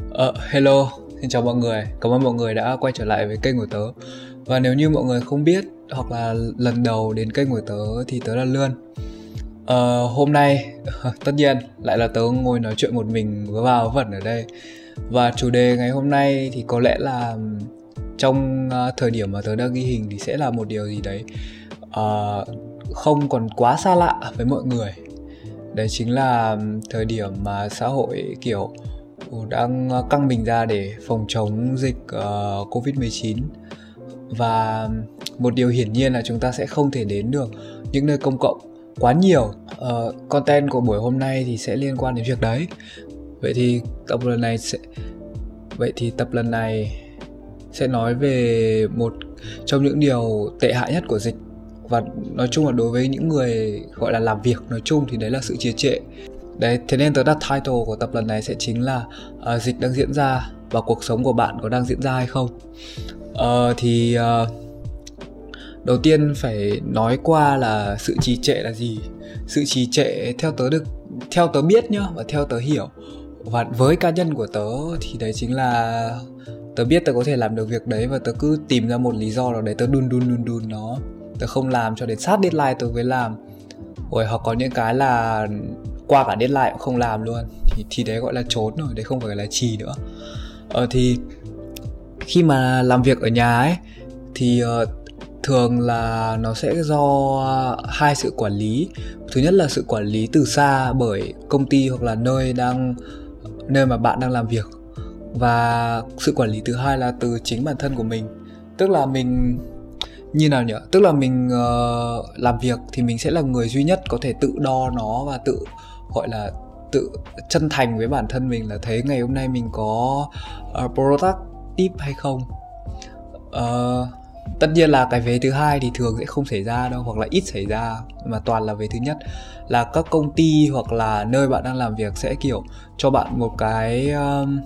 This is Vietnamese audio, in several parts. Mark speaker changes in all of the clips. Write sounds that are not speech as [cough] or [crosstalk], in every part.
Speaker 1: Uh, hello, xin chào mọi người. Cảm ơn mọi người đã quay trở lại với kênh của tớ. Và nếu như mọi người không biết hoặc là lần đầu đến kênh của tớ thì tớ là Lươn. Uh, hôm nay [laughs] tất nhiên lại là tớ ngồi nói chuyện một mình với vào vẩn ở đây. Và chủ đề ngày hôm nay thì có lẽ là trong uh, thời điểm mà tớ đang ghi hình thì sẽ là một điều gì đấy uh, không còn quá xa lạ với mọi người. Đấy chính là thời điểm mà xã hội kiểu đang ờ, căng mình ra để phòng chống dịch ờ, uh, Covid-19 và một điều hiển nhiên là chúng ta sẽ không thể đến được những nơi công cộng quá nhiều. Uh, content của buổi hôm nay thì sẽ liên quan đến việc đấy. Vậy thì tập lần này sẽ vậy thì tập lần này sẽ nói về một trong những điều tệ hại nhất của dịch và nói chung là đối với những người gọi là làm việc nói chung thì đấy là sự chia trệ Đấy, thế nên tớ đặt title của tập lần này sẽ chính là uh, dịch đang diễn ra và cuộc sống của bạn có đang diễn ra hay không. Uh, thì uh, đầu tiên phải nói qua là sự trì trệ là gì. Sự trì trệ theo tớ được theo tớ biết nhá và theo tớ hiểu và với cá nhân của tớ thì đấy chính là tớ biết tớ có thể làm được việc đấy và tớ cứ tìm ra một lý do nào đấy tớ đun đun đun đun nó tớ không làm cho đến sát deadline tớ mới làm rồi hoặc có những cái là qua cả deadline cũng không làm luôn. Thì, thì đấy gọi là trốn rồi đấy không phải là trì nữa. Ờ, thì khi mà làm việc ở nhà ấy thì uh, thường là nó sẽ do hai sự quản lý. Thứ nhất là sự quản lý từ xa bởi công ty hoặc là nơi đang nơi mà bạn đang làm việc. Và sự quản lý thứ hai là từ chính bản thân của mình. Tức là mình như nào nhỉ? Tức là mình uh, làm việc thì mình sẽ là người duy nhất có thể tự đo nó và tự gọi là tự chân thành với bản thân mình là thấy ngày hôm nay mình có ờ, uh, tip hay không? Uh, tất nhiên là cái vế thứ hai thì thường sẽ không xảy ra đâu hoặc là ít xảy ra mà toàn là vế thứ nhất. Là các công ty hoặc là nơi bạn đang làm việc sẽ kiểu cho bạn một cái um,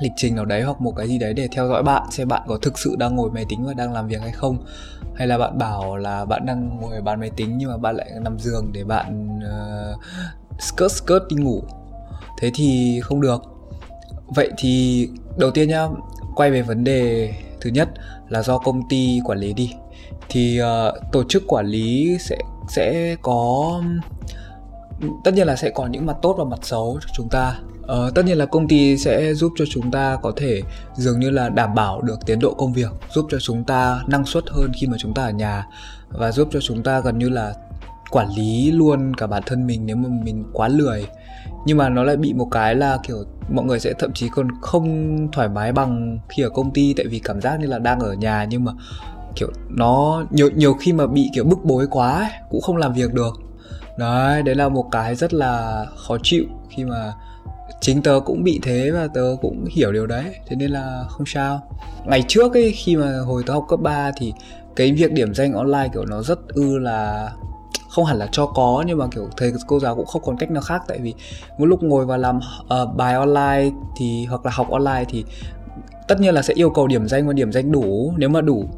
Speaker 1: lịch trình nào đấy hoặc một cái gì đấy để theo dõi bạn xem bạn có thực sự đang ngồi máy tính và đang làm việc hay không. Hay là bạn bảo là bạn đang ngồi ở bàn máy tính nhưng mà bạn lại nằm giường để bạn uh, skirt skirt đi ngủ. Thế thì không được. Vậy thì đầu tiên nhá quay về vấn đề thứ nhất là do công ty quản lý đi. Thì uh, tổ chức quản lý sẽ sẽ có tất nhiên là sẽ có những mặt tốt và mặt xấu cho chúng ta. Uh, tất nhiên là công ty sẽ giúp cho chúng ta có thể dường như là đảm bảo được tiến độ công việc giúp cho chúng ta năng suất hơn khi mà chúng ta ở nhà và giúp cho chúng ta gần như là quản lý luôn cả bản thân mình nếu mà mình quá lười. Nhưng mà nó lại bị một cái là kiểu mọi người sẽ thậm chí còn không thoải mái bằng khi ở công ty tại vì cảm giác như là đang ở nhà nhưng mà kiểu nó nhiều nhiều khi mà bị kiểu bức bối quá ấy, cũng không làm việc được. Đấy đấy là một cái rất là khó chịu khi mà chính tớ cũng bị thế và tớ cũng hiểu điều đấy thế nên là không sao. Ngày trước ấy khi mà hồi tớ học cấp 3 thì cái việc điểm danh online kiểu nó rất ư là không hẳn là cho có nhưng mà kiểu thầy cô giáo cũng không còn cách nào khác tại vì mỗi lúc ngồi và làm uh, bài online thì hoặc là học online thì tất nhiên là sẽ yêu cầu điểm danh và điểm danh đủ. Nếu mà đủ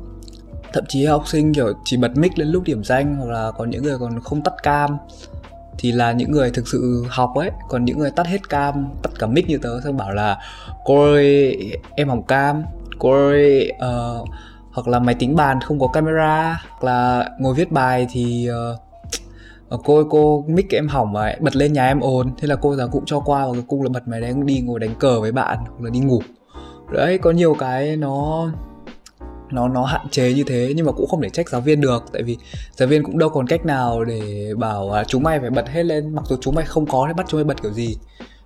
Speaker 1: thậm chí học sinh kiểu chỉ bật mic lên lúc điểm danh hoặc là có những người còn không tắt cam thì là những người thực sự học ấy còn những người tắt hết cam tắt cả mic như tớ xong bảo là cô ơi em hỏng cam cô ơi uh, hoặc là máy tính bàn không có camera hoặc là ngồi viết bài thì uh, Ờ, cô ơi cô mic em hỏng mà bật lên nhà em ồn. Thế là cô giáo cũng cho qua và cuối cùng là bật máy đấy đi ngồi đánh cờ với bạn hoặc là đi ngủ. Đấy có nhiều cái nó nó nó hạn chế như thế nhưng mà cũng không thể trách giáo viên được tại vì giáo viên cũng đâu còn cách nào để bảo à, chúng mày phải bật hết lên mặc dù chúng mày không có thì bắt chúng mày bật kiểu gì.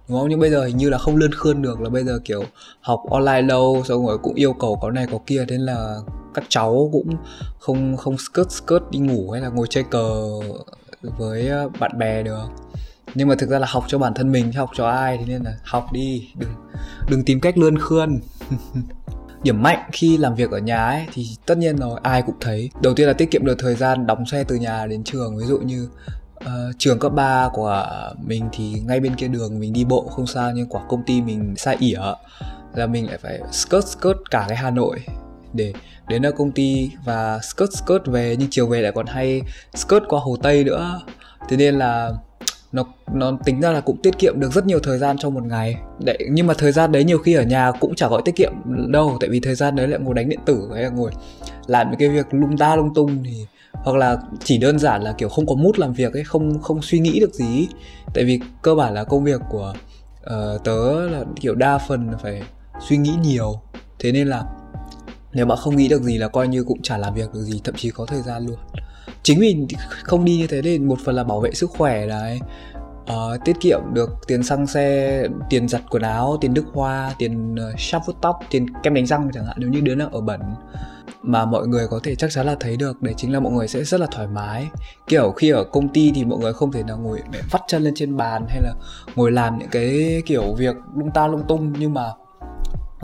Speaker 1: Đúng không? Nhưng bây giờ hình như là không lươn khươn được là bây giờ kiểu học online lâu xong rồi cũng yêu cầu có này có kia nên là các cháu cũng không không skirt skirt đi ngủ hay là ngồi chơi cờ với ờ, bạn bè được. Nhưng mà thực ra là học cho bản thân mình chứ học cho ai thế nên là học đi đừng đừng tìm cách lươn khươn. [laughs] Điểm mạnh khi làm việc ở nhà ấy thì tất nhiên rồi ai cũng thấy. Đầu tiên là tiết kiệm được thời gian đóng xe từ nhà đến trường ví dụ như uh, trường cấp 3 của mình thì ngay bên kia đường mình đi bộ không sao nhưng quả công ty mình xa ỉa là mình lại phải skirt skirt cả cái Hà Nội để đến ở công ty và skirt skirt về nhưng chiều về lại còn hay skirt qua Hồ Tây nữa. Thế nên là nó nó tính ra là cũng tiết kiệm được rất nhiều thời gian trong một ngày. Đấy nhưng mà thời gian đấy nhiều khi ở nhà cũng chả gọi tiết kiệm đâu tại vì thời gian đấy lại ngồi đánh điện tử hay là ngồi làm những cái việc lung ta lung tung thì hoặc là chỉ đơn giản là kiểu không có mút làm việc ấy không không suy nghĩ được gì tại vì cơ bản là công việc của uh, tớ là kiểu đa phần phải suy nghĩ nhiều. Thế nên là nếu mà không nghĩ được gì là coi như cũng chả làm việc được gì thậm chí có thời gian luôn. Chính vì không đi như thế nên một phần là bảo vệ sức khỏe đấy uh, ờ, tiết kiệm được tiền xăng xe tiền giặt quần áo tiền nước hoa tiền uh, shampoo tóc tiền kem đánh răng chẳng hạn. Nếu như đứa nào ở bẩn mà mọi người có thể chắc chắn là thấy được đấy chính là mọi người sẽ rất là thoải mái. Kiểu khi ở công ty thì mọi người không thể nào ngồi để vắt chân lên trên bàn hay là ngồi làm những cái kiểu việc lung ta lung tung nhưng mà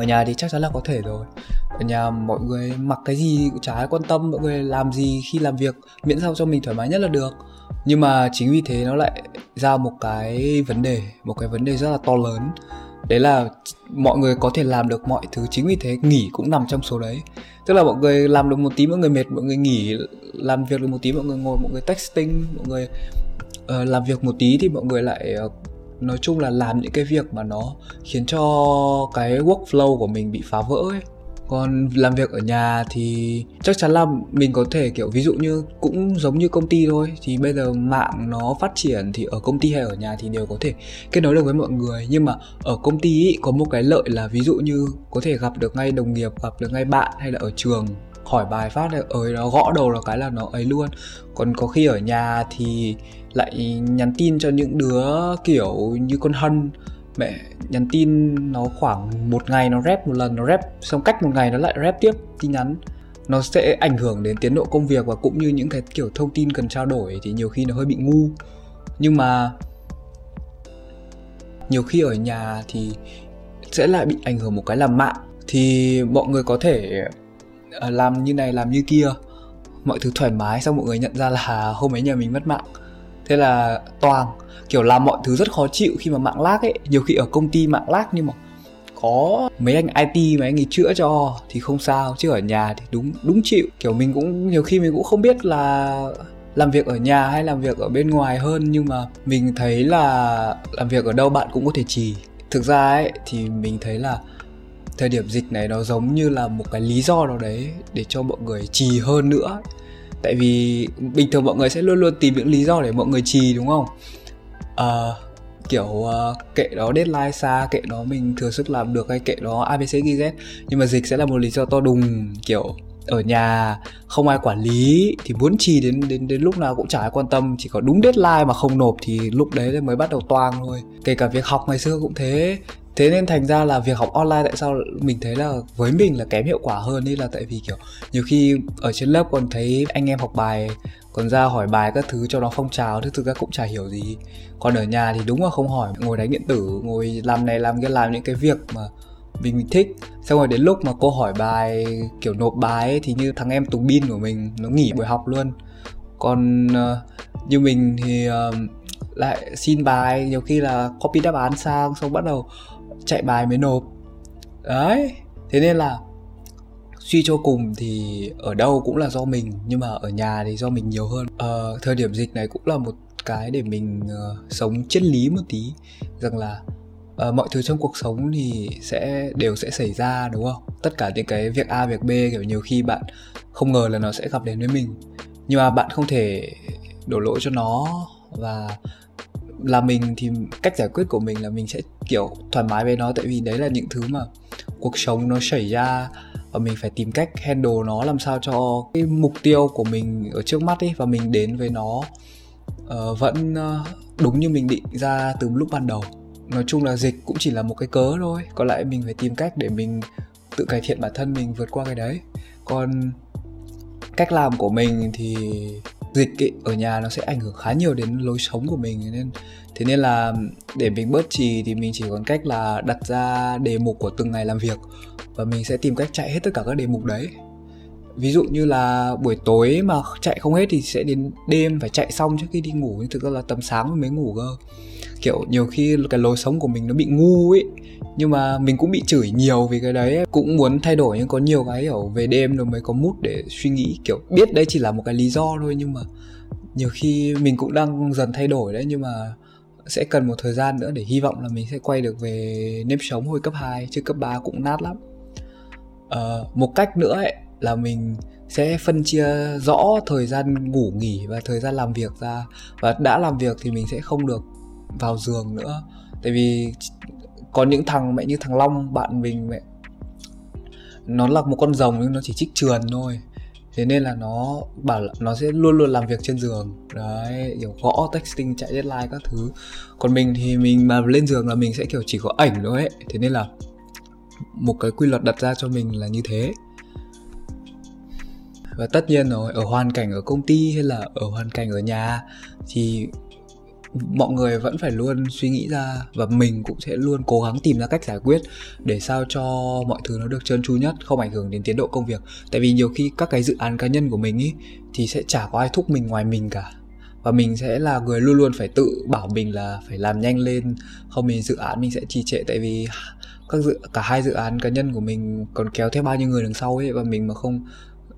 Speaker 1: ở nhà thì chắc chắn là có thể rồi. Ở nhà mọi người mặc cái gì cũng chả ai quan tâm mọi người làm gì khi làm việc miễn sao cho mình thoải mái nhất là được. Nhưng mà chính vì thế nó lại ra một cái vấn đề một cái vấn đề rất là to lớn. Đấy là mọi người có thể làm được mọi thứ chính vì thế nghỉ cũng nằm trong số đấy. Tức là mọi người làm được một tí mọi người mệt mọi người nghỉ làm việc được một tí mọi người ngồi mọi người texting mọi người uh, làm việc một tí thì mọi người lại uh, nói chung là làm những cái việc mà nó khiến cho cái workflow của mình bị phá vỡ ấy. Còn làm việc ở nhà thì chắc chắn là mình có thể kiểu ví dụ như cũng giống như công ty thôi thì bây giờ mạng nó phát triển thì ở công ty hay ở nhà thì đều có thể kết nối được với mọi người. Nhưng mà ở công ty ý, có một cái lợi là ví dụ như có thể gặp được ngay đồng nghiệp gặp được ngay bạn hay là ở trường khỏi bài phát thì ở đó gõ đầu là cái là nó ấy luôn. Còn có khi ở nhà thì lại nhắn tin cho những đứa kiểu như con hân. Mẹ nhắn tin nó khoảng một ngày nó rep một lần, nó rep, xong cách một ngày nó lại rep tiếp tin nhắn. Nó sẽ ảnh hưởng đến tiến độ công việc và cũng như những cái kiểu thông tin cần trao đổi thì nhiều khi nó hơi bị ngu. Nhưng mà nhiều khi ở nhà thì sẽ lại bị ảnh hưởng một cái là mạng. Thì mọi người có thể Ờ, làm như này, làm như kia. Mọi thứ thoải mái, xong mọi người nhận ra là hôm ấy nhà mình mất mạng. Thế là toàn, kiểu, làm mọi thứ rất khó chịu khi mà mạng lag ấy. Nhiều khi ở công ty mạng lag nhưng mà có mấy anh IT mấy anh ấy chữa cho thì không sao, chứ ở nhà thì đúng đúng chịu. Kiểu, mình cũng, nhiều khi mình cũng không biết là làm việc ở nhà hay làm việc ở bên ngoài hơn, nhưng mà mình thấy là làm việc ở đâu bạn cũng có thể trì thực ra ấy, thì mình thấy là thời điểm dịch này nó giống như là một cái lý do nào đấy để cho mọi người trì hơn nữa. Tại vì bình thường mọi người sẽ luôn luôn tìm những lý do để mọi người trì đúng không? À, kiểu uh, kệ đó deadline xa kệ đó mình thừa sức làm được hay kệ đó abc gz nhưng mà dịch sẽ là một lý do to đùng kiểu ở nhà không ai quản lý thì muốn trì đến đến đến lúc nào cũng chả ai quan tâm. Chỉ có đúng deadline mà không nộp thì lúc đấy mới bắt đầu toang thôi. Kể cả việc học ngày xưa cũng thế thế nên thành ra là việc học online tại sao mình thấy là với mình là kém hiệu quả hơn ấy là tại vì kiểu nhiều khi ở trên lớp còn thấy anh em học bài còn ra hỏi bài các thứ cho nó phong trào thì thực ra cũng chả hiểu gì. Còn ở nhà thì đúng là không hỏi ngồi đánh điện tử ngồi làm này làm kia làm những cái việc mà mình, thích. Xong rồi đến lúc mà cô hỏi bài kiểu nộp bài ấy, thì như thằng em tùng bin của mình nó nghỉ buổi học luôn. Còn uh, như mình thì uh, lại xin bài nhiều khi là copy đáp án sang xong bắt đầu chạy bài mới nộp. Đấy thế nên là suy cho cùng thì ở đâu cũng là do mình nhưng mà ở nhà thì do mình nhiều hơn. Ờ, thời điểm dịch này cũng là một cái để mình uh, sống triết lý một tí rằng là uh, mọi thứ trong cuộc sống thì sẽ đều sẽ xảy ra đúng không? Tất cả những cái việc a việc b kiểu nhiều khi bạn không ngờ là nó sẽ gặp đến với mình nhưng mà bạn không thể đổ lỗi cho nó và là mình thì cách giải quyết của mình là mình sẽ kiểu thoải mái với nó. Tại vì đấy là những thứ mà cuộc sống nó xảy ra và mình phải tìm cách handle nó làm sao cho cái mục tiêu của mình ở trước mắt ấy và mình đến với nó uh, vẫn uh, đúng như mình định ra từ lúc ban đầu. Nói chung là dịch cũng chỉ là một cái cớ thôi. Còn lại mình phải tìm cách để mình tự cải thiện bản thân mình vượt qua cái đấy. Còn cách làm của mình thì dịch ấy, ở nhà nó sẽ ảnh hưởng khá nhiều đến lối sống của mình. Nên thế nên là để mình bớt trì thì mình chỉ còn cách là đặt ra đề mục của từng ngày làm việc và mình sẽ tìm cách chạy hết tất cả các đề mục đấy ví dụ như là buổi tối mà chạy không hết thì sẽ đến đêm phải chạy xong trước khi đi ngủ. Nhưng thực ra là tầm sáng mới ngủ cơ. Kiểu nhiều khi cái lối sống của mình nó bị ngu ấy. Nhưng mà mình cũng bị chửi nhiều vì cái đấy. Cũng muốn thay đổi nhưng có nhiều cái ở về đêm rồi mới có mút để suy nghĩ. Kiểu biết đấy chỉ là một cái lý do thôi nhưng mà nhiều khi mình cũng đang dần thay đổi đấy. Nhưng mà sẽ cần một thời gian nữa để hy vọng là mình sẽ quay được về nếp sống hồi cấp 2 chứ cấp 3 cũng nát lắm. Uh, một cách nữa ấy là mình sẽ phân chia rõ thời gian ngủ nghỉ và thời gian làm việc ra. Và đã làm việc thì mình sẽ không được vào giường nữa. Tại vì có những thằng mẹ như thằng long, bạn mình mẹ, nó là một con rồng nhưng nó chỉ trích trườn thôi. Thế nên là nó bảo là, nó sẽ luôn luôn làm việc trên giường. Đấy, kiểu gõ texting, chạy deadline các thứ. Còn mình thì mình mà lên giường là mình sẽ kiểu chỉ có ảnh thôi ấy. Thế nên là một cái quy luật đặt ra cho mình là như thế và tất nhiên rồi, ở hoàn cảnh ở công ty hay là ở hoàn cảnh ở nhà thì mọi người vẫn phải luôn suy nghĩ ra và mình cũng sẽ luôn cố gắng tìm ra cách giải quyết để sao cho mọi thứ nó được trơn tru nhất, không ảnh hưởng đến tiến độ công việc. Tại vì nhiều khi các cái dự án cá nhân của mình ý, thì sẽ chả có ai thúc mình ngoài mình cả. Và mình sẽ là người luôn luôn phải tự bảo mình là phải làm nhanh lên, không thì dự án mình sẽ trì trệ. Tại vì các dự, cả hai dự án cá nhân của mình còn kéo theo bao nhiêu người đằng sau ấy, và mình mà không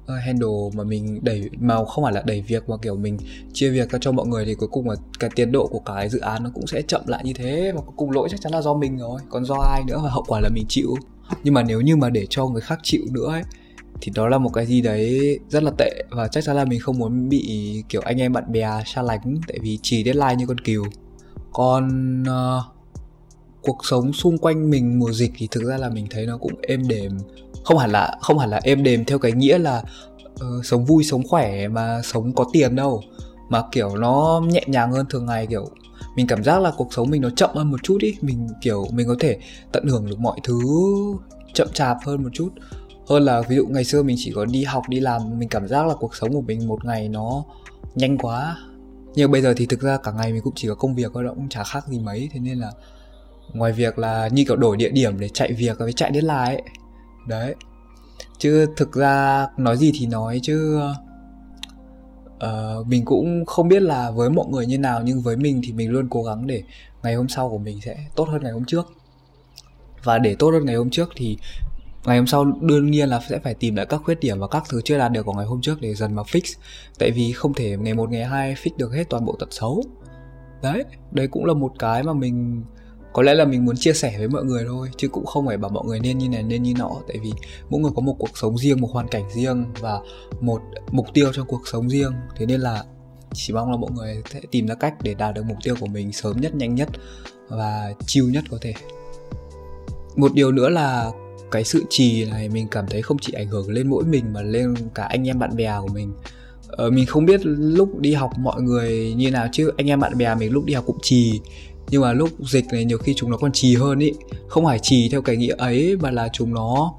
Speaker 1: uh, handle mà mình đẩy mà không phải là đẩy việc mà kiểu mình chia việc ra cho mọi người thì cuối cùng là cái tiến độ của cái dự án nó cũng sẽ chậm lại như thế và cuối cùng lỗi chắc chắn là do mình rồi. Còn do ai nữa và hậu quả là mình chịu? Nhưng mà nếu như mà để cho người khác chịu nữa ấy thì đó là một cái gì đấy rất là tệ và chắc chắn là mình không muốn bị kiểu anh em bạn bè xa lánh tại vì chỉ deadline như con cừu. Còn uh, cuộc sống xung quanh mình mùa dịch thì thực ra là mình thấy nó cũng êm đềm. Không hẳn là không hẳn là êm đềm theo cái nghĩa là uh, sống vui sống khỏe mà sống có tiền đâu mà kiểu nó nhẹ nhàng hơn thường ngày kiểu mình cảm giác là cuộc sống mình nó chậm hơn một chút ý. Mình kiểu mình có thể tận hưởng được mọi thứ chậm chạp hơn một chút. Hơn là ví dụ ngày xưa mình chỉ có đi học đi làm mình cảm giác là cuộc sống của mình một ngày nó nhanh quá. Nhưng bây giờ thì thực ra cả ngày mình cũng chỉ có công việc thôi cũng chả khác gì mấy. Thế nên là ngoài việc là như kiểu đổi địa điểm để chạy việc với chạy đến lại ấy. Đấy. Chứ thực ra nói gì thì nói chứ uh, mình cũng không biết là với mọi người như nào nhưng với mình thì mình luôn cố gắng để ngày hôm sau của mình sẽ tốt hơn ngày hôm trước. Và để tốt hơn ngày hôm trước thì ngày hôm sau đương nhiên là sẽ phải tìm lại các khuyết điểm và các thứ chưa đạt được của ngày hôm trước để dần mà fix. Tại vì không thể ngày một ngày hai fix được hết toàn bộ tật xấu. Đấy đây cũng là một cái mà mình có lẽ là mình muốn chia sẻ với mọi người thôi chứ cũng không phải bảo mọi người nên như này nên như nọ. Tại vì mỗi người có một cuộc sống riêng một hoàn cảnh riêng và một mục tiêu trong cuộc sống riêng. Thế nên là chỉ mong là mọi người sẽ tìm ra cách để đạt được mục tiêu của mình sớm nhất nhanh nhất và chiêu nhất có thể. Một điều nữa là cái sự trì này mình cảm thấy không chỉ ảnh hưởng lên mỗi mình mà lên cả anh em bạn bè của mình. Ờ, mình không biết lúc đi học mọi người như nào chứ anh em bạn bè mình lúc đi học cũng trì nhưng mà lúc dịch này nhiều khi chúng nó còn trì hơn ý. Không phải trì theo cái nghĩa ấy, mà là chúng nó,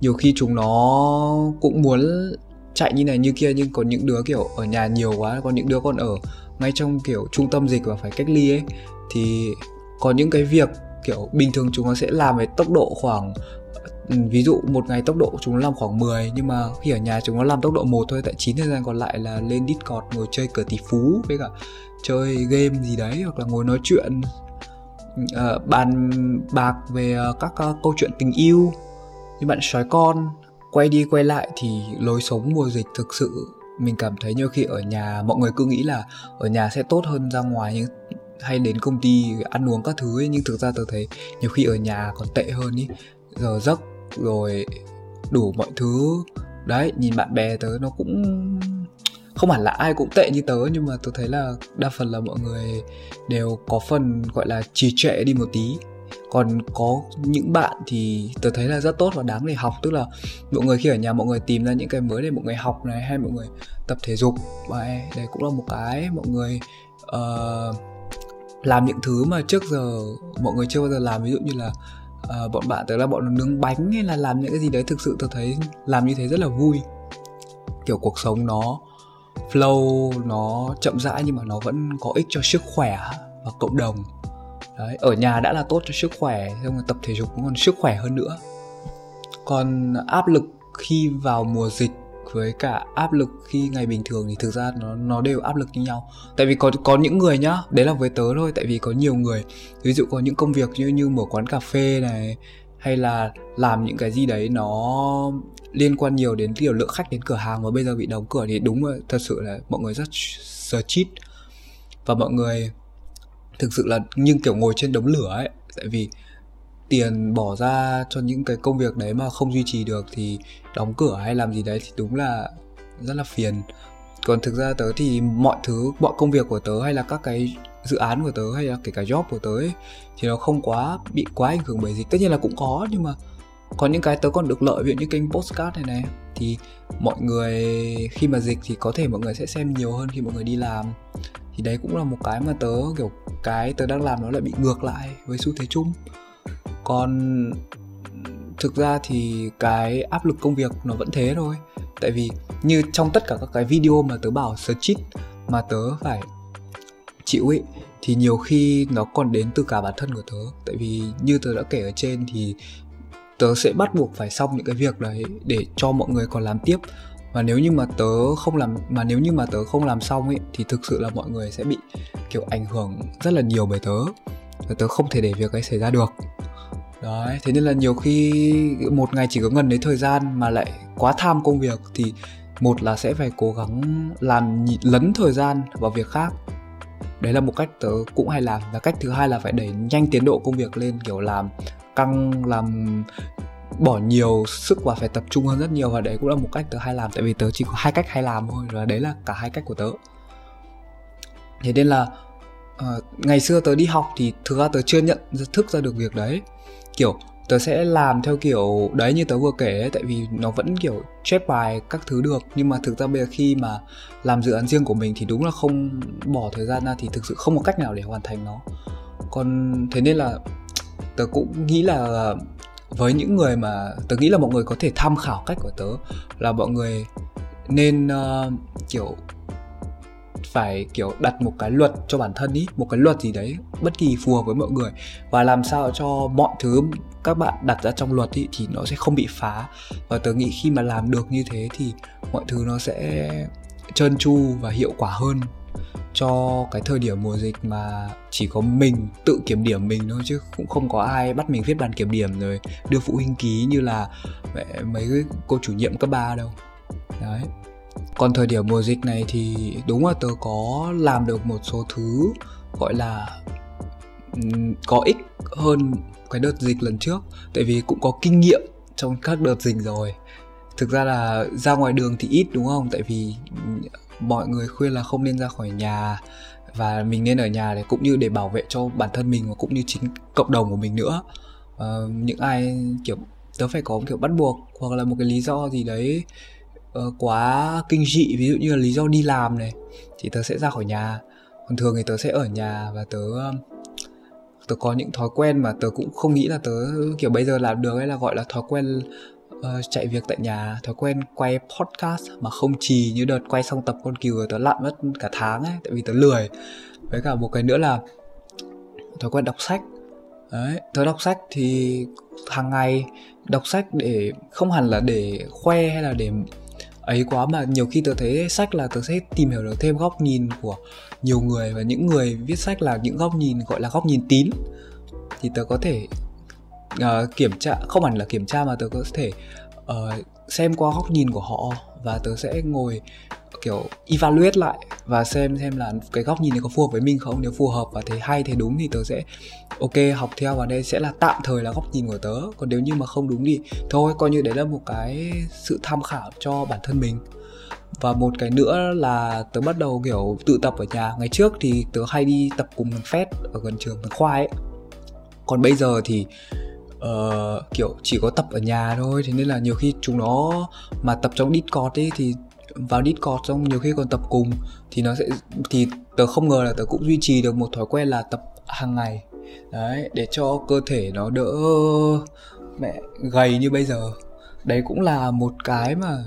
Speaker 1: nhiều khi chúng nó cũng muốn chạy như này như kia, nhưng còn những đứa kiểu ở nhà nhiều quá còn những đứa còn ở ngay trong kiểu trung tâm dịch và phải cách ly ấy, thì có những cái việc kiểu bình thường chúng nó sẽ làm với tốc độ khoảng ừ, ví dụ một ngày tốc độ chúng nó làm khoảng 10 nhưng mà khi ở nhà chúng nó làm tốc độ một thôi, tại 9 thời gian còn lại là lên Discord ngồi chơi cờ tỷ phú với cả chơi game gì đấy hoặc là ngồi nói chuyện uh, bàn bạc về uh, các uh, câu chuyện tình yêu. Như bạn sói con quay đi quay lại thì lối sống mùa dịch thực sự mình cảm thấy như khi ở nhà mọi người cứ nghĩ là ở nhà sẽ tốt hơn ra ngoài nhưng hay đến công ty ăn uống các thứ ấy, nhưng thực ra tôi thấy nhiều khi ở nhà còn tệ hơn ý. Giờ giấc rồi đủ mọi thứ. Đấy nhìn bạn bè tớ nó cũng không hẳn là ai cũng tệ như tớ nhưng mà tôi thấy là đa phần là mọi người đều có phần gọi là trì trệ đi một tí. Còn có những bạn thì tớ thấy là rất tốt và đáng để học. Tức là mọi người khi ở nhà mọi người tìm ra những cái mới để mọi người học này hay mọi người tập thể dục và đây cũng là một cái. Mọi người uh, làm những thứ mà trước giờ mọi người chưa bao giờ làm. Ví dụ như là uh, bọn bạn tớ là bọn nướng bánh hay là làm những cái gì đấy thực sự tớ thấy làm như thế rất là vui. Kiểu cuộc sống nó flow nó chậm rãi nhưng mà nó vẫn có ích cho sức khỏe và cộng đồng. Đấy, ở nhà đã là tốt cho sức khỏe xong rồi tập thể dục cũng còn sức khỏe hơn nữa. Còn áp lực khi vào mùa dịch với cả áp lực khi ngày bình thường thì thực ra nó nó đều áp lực như nhau. Tại vì có có những người nhá, đấy là với tớ thôi, tại vì có nhiều người, ví dụ có những công việc như như mở quán cà phê này hay là làm những cái gì đấy nó liên quan nhiều đến kiểu lượng khách đến cửa hàng và bây giờ bị đóng cửa thì đúng rồi thật sự là mọi người rất giờ chít và mọi người thực sự là nhưng kiểu ngồi trên đống lửa ấy, tại vì tiền bỏ ra cho những cái công việc đấy mà không duy trì được thì đóng cửa hay làm gì đấy thì đúng là rất là phiền. Còn thực ra tớ thì mọi thứ, mọi công việc của tớ hay là các cái dự án của tớ hay là kể cả job của tớ ấy, thì nó không quá bị quá ảnh hưởng bởi dịch. Tất nhiên là cũng có nhưng mà có những cái tớ còn được lợi ví dụ như kênh postcard này này. Thì mọi người khi mà dịch thì có thể mọi người sẽ xem nhiều hơn khi mọi người đi làm. Thì đấy cũng là một cái mà tớ kiểu cái tớ đang làm nó lại bị ngược lại với xu thế chung. Còn thực ra thì cái áp lực công việc nó vẫn thế thôi. Tại vì như trong tất cả các cái video mà tớ bảo search it mà tớ phải chịu ấy, thì nhiều khi nó còn đến từ cả bản thân của tớ. Tại vì như tớ đã kể ở trên thì tớ sẽ bắt buộc phải xong những cái việc đấy để cho mọi người còn làm tiếp. Và nếu như mà tớ không làm, mà nếu như mà tớ không làm xong ấy, thì thực sự là mọi người sẽ bị, kiểu, ảnh hưởng rất là nhiều bởi tớ. Và tớ không thể để việc ấy xảy ra được. Đấy, thế nên là nhiều khi một ngày chỉ có ngần đến thời gian mà lại quá tham công việc thì một là sẽ phải cố gắng làm lấn thời gian vào việc khác đấy là một cách tớ cũng hay làm. Và cách thứ hai là phải đẩy nhanh tiến độ công việc lên kiểu làm căng làm bỏ nhiều sức và phải tập trung hơn rất nhiều. Và đấy cũng là một cách tớ hay làm tại vì tớ chỉ có hai cách hay làm thôi và đấy là cả hai cách của tớ. Thế nên là uh, ngày xưa tớ đi học thì thực ra tớ chưa nhận thức ra được việc đấy. Kiểu tớ sẽ làm theo kiểu đấy như tớ vừa kể ấy, tại vì nó vẫn kiểu chép bài các thứ được. Nhưng mà thực ra bây giờ khi mà làm dự án riêng của mình thì đúng là không bỏ thời gian ra thì thực sự không có cách nào để hoàn thành nó. Còn thế nên là tớ cũng nghĩ là với những người mà tớ nghĩ là mọi người có thể tham khảo cách của tớ là mọi người nên uh, kiểu phải, kiểu, đặt một cái luật cho bản thân ý, một cái luật gì đấy bất kỳ phù hợp với mọi người. Và làm sao cho mọi thứ các bạn đặt ra trong luật ý thì nó sẽ không bị phá. Và tớ nghĩ khi mà làm được như thế thì mọi thứ nó sẽ trơn tru và hiệu quả hơn cho cái thời điểm mùa dịch mà chỉ có mình tự kiểm điểm mình thôi chứ cũng không có ai bắt mình viết bản kiểm điểm rồi đưa phụ huynh ký như là mấy cô chủ nhiệm cấp ba đâu. Đấy còn thời điểm mùa dịch này thì đúng là tớ có làm được một số thứ gọi là có ích hơn cái đợt dịch lần trước. Tại vì cũng có kinh nghiệm trong các đợt dịch rồi. Thực ra là ra ngoài đường thì ít đúng không? Tại vì mọi người khuyên là không nên ra khỏi nhà và mình nên ở nhà để cũng như để bảo vệ cho bản thân mình và cũng như chính cộng đồng của mình nữa. Uh, những ai kiểu tớ phải có kiểu bắt buộc hoặc là một cái lý do gì đấy uh, quá kinh dị ví dụ như là lý do đi làm này thì tớ sẽ ra khỏi nhà. Còn thường thì tớ sẽ ở nhà và tớ tớ có những thói quen mà tớ cũng không nghĩ là tớ kiểu bây giờ làm được hay là gọi là thói quen uh, chạy việc tại nhà thói quen quay podcast mà không trì như đợt quay xong tập con cừu tớ lặn mất cả tháng ấy tại vì tớ lười. Với cả một cái nữa là thói quen đọc sách. Đấy tớ đọc sách thì hàng ngày đọc sách để không hẳn là để khoe hay là để ấy quá mà nhiều khi tớ thấy sách là tớ sẽ tìm hiểu được thêm góc nhìn của nhiều người và những người viết sách là những góc nhìn gọi là góc nhìn tín. Thì tớ có thể uh, kiểm tra không hẳn là kiểm tra mà tớ có thể uh, xem qua góc nhìn của họ và tớ sẽ ngồi kiểu evaluate lại và xem xem là cái góc nhìn này có phù hợp với mình không? Nếu phù hợp và thấy hay thấy đúng thì tớ sẽ ok học theo và đây sẽ là tạm thời là góc nhìn của tớ. Còn nếu như mà không đúng thì thôi coi như đấy là một cái sự tham khảo cho bản thân mình. Và một cái nữa là tớ bắt đầu kiểu tự tập ở nhà. Ngày trước thì tớ hay đi tập cùng thằng Phét ở gần trường thằng khoa ấy. Còn bây giờ thì uh, kiểu chỉ có tập ở nhà thôi. Thế nên là nhiều khi chúng nó mà tập trong Discord ấy thì vào Discord xong, nhiều khi còn tập cùng, thì nó sẽ, thì tớ không ngờ là tớ cũng duy trì được một thói quen là tập hàng ngày. Đấy, để cho cơ thể nó đỡ mẹ, gầy như bây giờ. Đấy cũng là một cái mà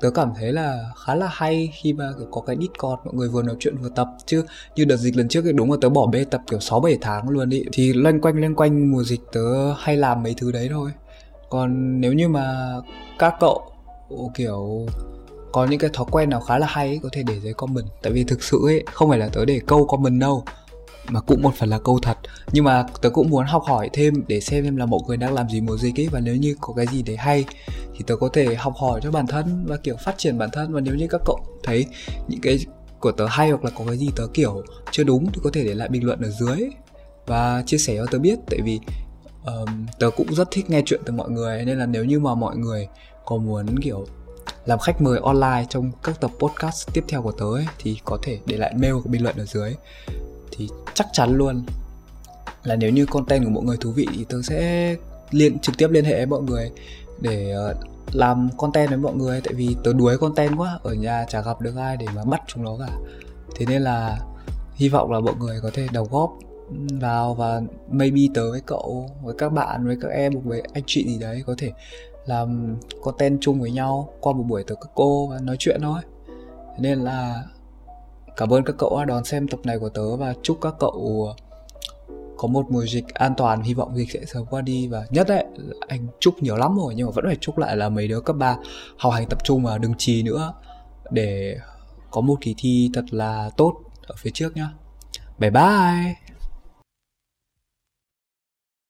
Speaker 1: tớ cảm thấy là khá là hay khi mà có cái Discord, mọi người vừa nói chuyện vừa tập. Chứ như đợt dịch lần trước thì đúng là tớ bỏ bê tập kiểu 6 7 tháng luôn đi thì loanh quanh loanh quanh mùa dịch tớ hay làm mấy thứ đấy thôi. Còn nếu như mà các cậu kiểu có những cái thói quen nào khá là hay ấy, có thể để dưới comment. Tại vì thực sự ấy không phải là tớ để câu comment đâu mà cũng một phần là câu thật. Nhưng mà tớ cũng muốn học hỏi thêm để xem em là mọi người đang làm gì mùa dịch ấy và nếu như có cái gì đấy hay thì tớ có thể học hỏi cho bản thân và kiểu phát triển bản thân. Và nếu như các cậu thấy những cái của tớ hay hoặc là có cái gì tớ kiểu chưa đúng thì có thể để lại bình luận ở dưới và chia sẻ cho tớ biết. Tại vì um, tớ cũng rất thích nghe chuyện từ mọi người nên là nếu như mà mọi người có muốn kiểu làm khách mời online trong các tập podcast tiếp theo của tớ ấy, thì có thể để lại mail và bình luận ở dưới. Thì chắc chắn luôn là nếu như content của mọi người thú vị thì tớ sẽ liên trực tiếp liên hệ với mọi người để ờ, làm content với mọi người tại vì tớ đuối content quá ở nhà chả gặp được ai để mà bắt chúng nó cả. Thế nên là hy vọng là mọi người có thể đóng góp vào và maybe tớ với cậu với các bạn với các em với anh chị gì đấy có thể là có tên chung với nhau qua một buổi từ các cô và nói chuyện thôi. Nên là cảm ơn các cậu đã đón xem tập này của tớ và chúc các cậu có một mùa dịch an toàn. Hy vọng dịch sẽ sớm qua đi và nhất đấy anh chúc nhiều lắm rồi nhưng mà vẫn phải chúc lại là mấy đứa cấp 3 học hành tập trung và đừng trì nữa để có một kỳ thi thật là tốt ở phía trước nhá. Bye bye!